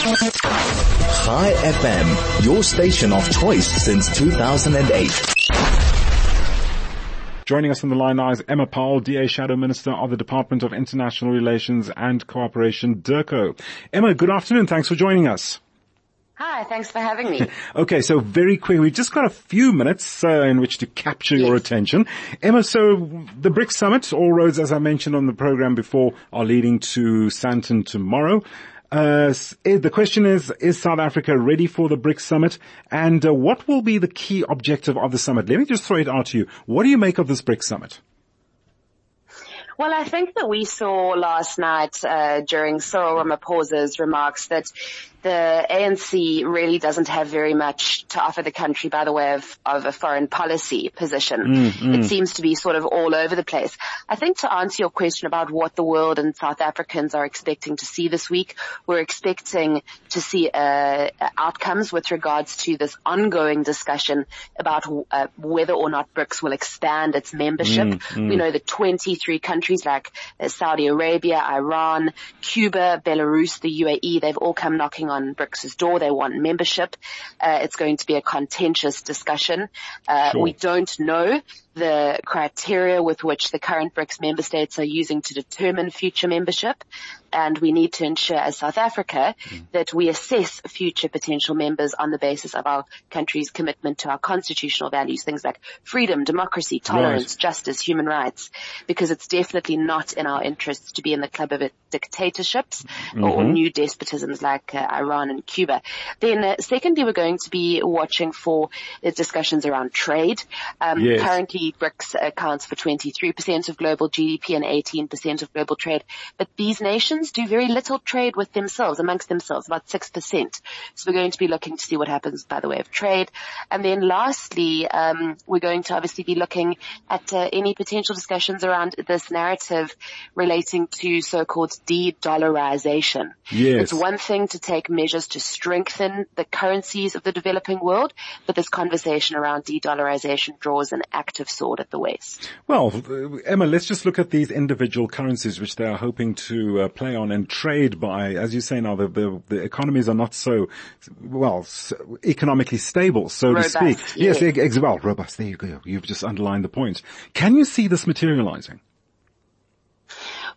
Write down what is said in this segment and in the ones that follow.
Chai FM, your station of choice since 2008. Joining us on the line now is Emma Powell, DA Shadow Minister of the Department of International Relations and Cooperation, DIRCO. Emma, good afternoon. Thanks for joining us. Hi, thanks for having me. okay, so very quick, we've just got a few minutes uh, in which to capture yes. your attention. Emma, so the BRICS Summit, all roads, as I mentioned on the program before, are leading to Sandton tomorrow. Uh, eh, the question is, is South Africa ready for the BRICS summit? And uh, what will be the key objective of the summit? Let me just throw it out to you. What do you make of this BRICS summit? Well, I think that we saw last night uh, during Cyril Ramaphosa's remarks that the ANC really doesn't have very much to offer the country by the way of, of a foreign policy position. Mm, mm. It seems to be sort of all over the place. I think to answer your question about what the world and South Africans are expecting to see this week, we're expecting to see uh, outcomes with regards to this ongoing discussion about uh, whether or not BRICS will expand its membership. Mm, mm. we know that 23 countries like uh, Saudi Arabia, Iran, Cuba, Belarus, the UAE, they've all come knocking on BRICS' door. They want membership. Uh, it's going to be a contentious discussion. Uh, sure. We don't know the criteria with which the current BRICS member states are using to determine future membership. And we need to ensure as South Africa mm. that we assess future potential members on the basis of our country's commitment to our constitutional values, things like freedom, democracy, tolerance, right. justice, human rights, because it's definitely not in our interests to be in the club of dictatorships mm-hmm. or new despotisms like uh, Iran and Cuba. Then uh, secondly, we're going to be watching for the discussions around trade. Um, yes. Currently BRICS accounts for 23% of global GDP and 18% of global trade. But these nations do very little trade with themselves, amongst themselves, about 6%. So we're going to be looking to see what happens by the way of trade. And then lastly, um, we're going to obviously be looking at uh, any potential discussions around this narrative relating to so-called de-dollarization. Yes. It's one thing to take measures to strengthen the currencies of the developing world, but this conversation around de-dollarization draws an active sword at the waist. Well, Emma, let's just look at these individual currencies which they are hoping to uh, play on and trade by. As you say now, the, the, the economies are not so, well, so economically stable, so robust, to speak. Yes, ex- well, robust. There you go. You've just underlined the point. Can you see this materializing?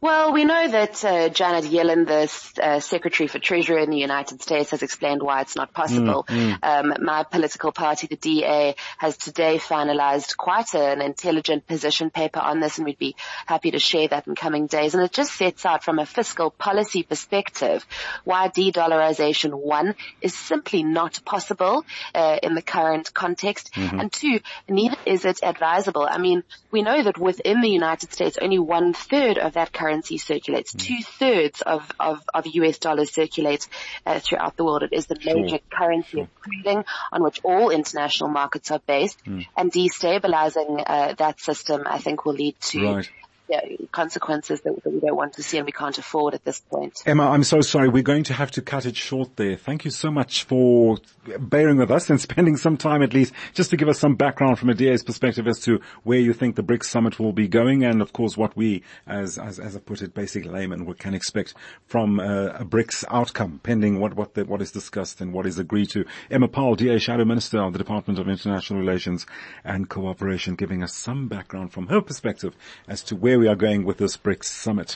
Well, we know that uh, Janet Yellen, the uh, Secretary for Treasury in the United States, has explained why it's not possible. Mm, mm. Um, my political party, the DA, has today finalized quite an intelligent position paper on this, and we'd be happy to share that in coming days. And it just sets out from a fiscal policy perspective why de-dollarization, one, is simply not possible uh, in the current context, mm-hmm. and two, neither is it advisable. I mean, we know that within the United States, only one third of that currency currency circulates. Mm. Two thirds of, of, of US dollars circulate uh, throughout the world. It is the major sure. currency sure. of trading on which all international markets are based mm. and destabilizing uh, that system I think will lead to right consequences that, we don't want to see and we can't afford at this point. Emma, I'm so sorry. We're going to have to cut it short there. Thank you so much for bearing with us and spending some time at least just to give us some background from a DA's perspective as to where you think the BRICS summit will be going and of course what we, as, as, as I put it, basic layman can expect from uh, a BRICS outcome pending what, what, the, what is discussed and what is agreed to. Emma Powell, DA Shadow Minister of the Department of International Relations and Cooperation, giving us some background from her perspective as to where we are going with this BRICS summit.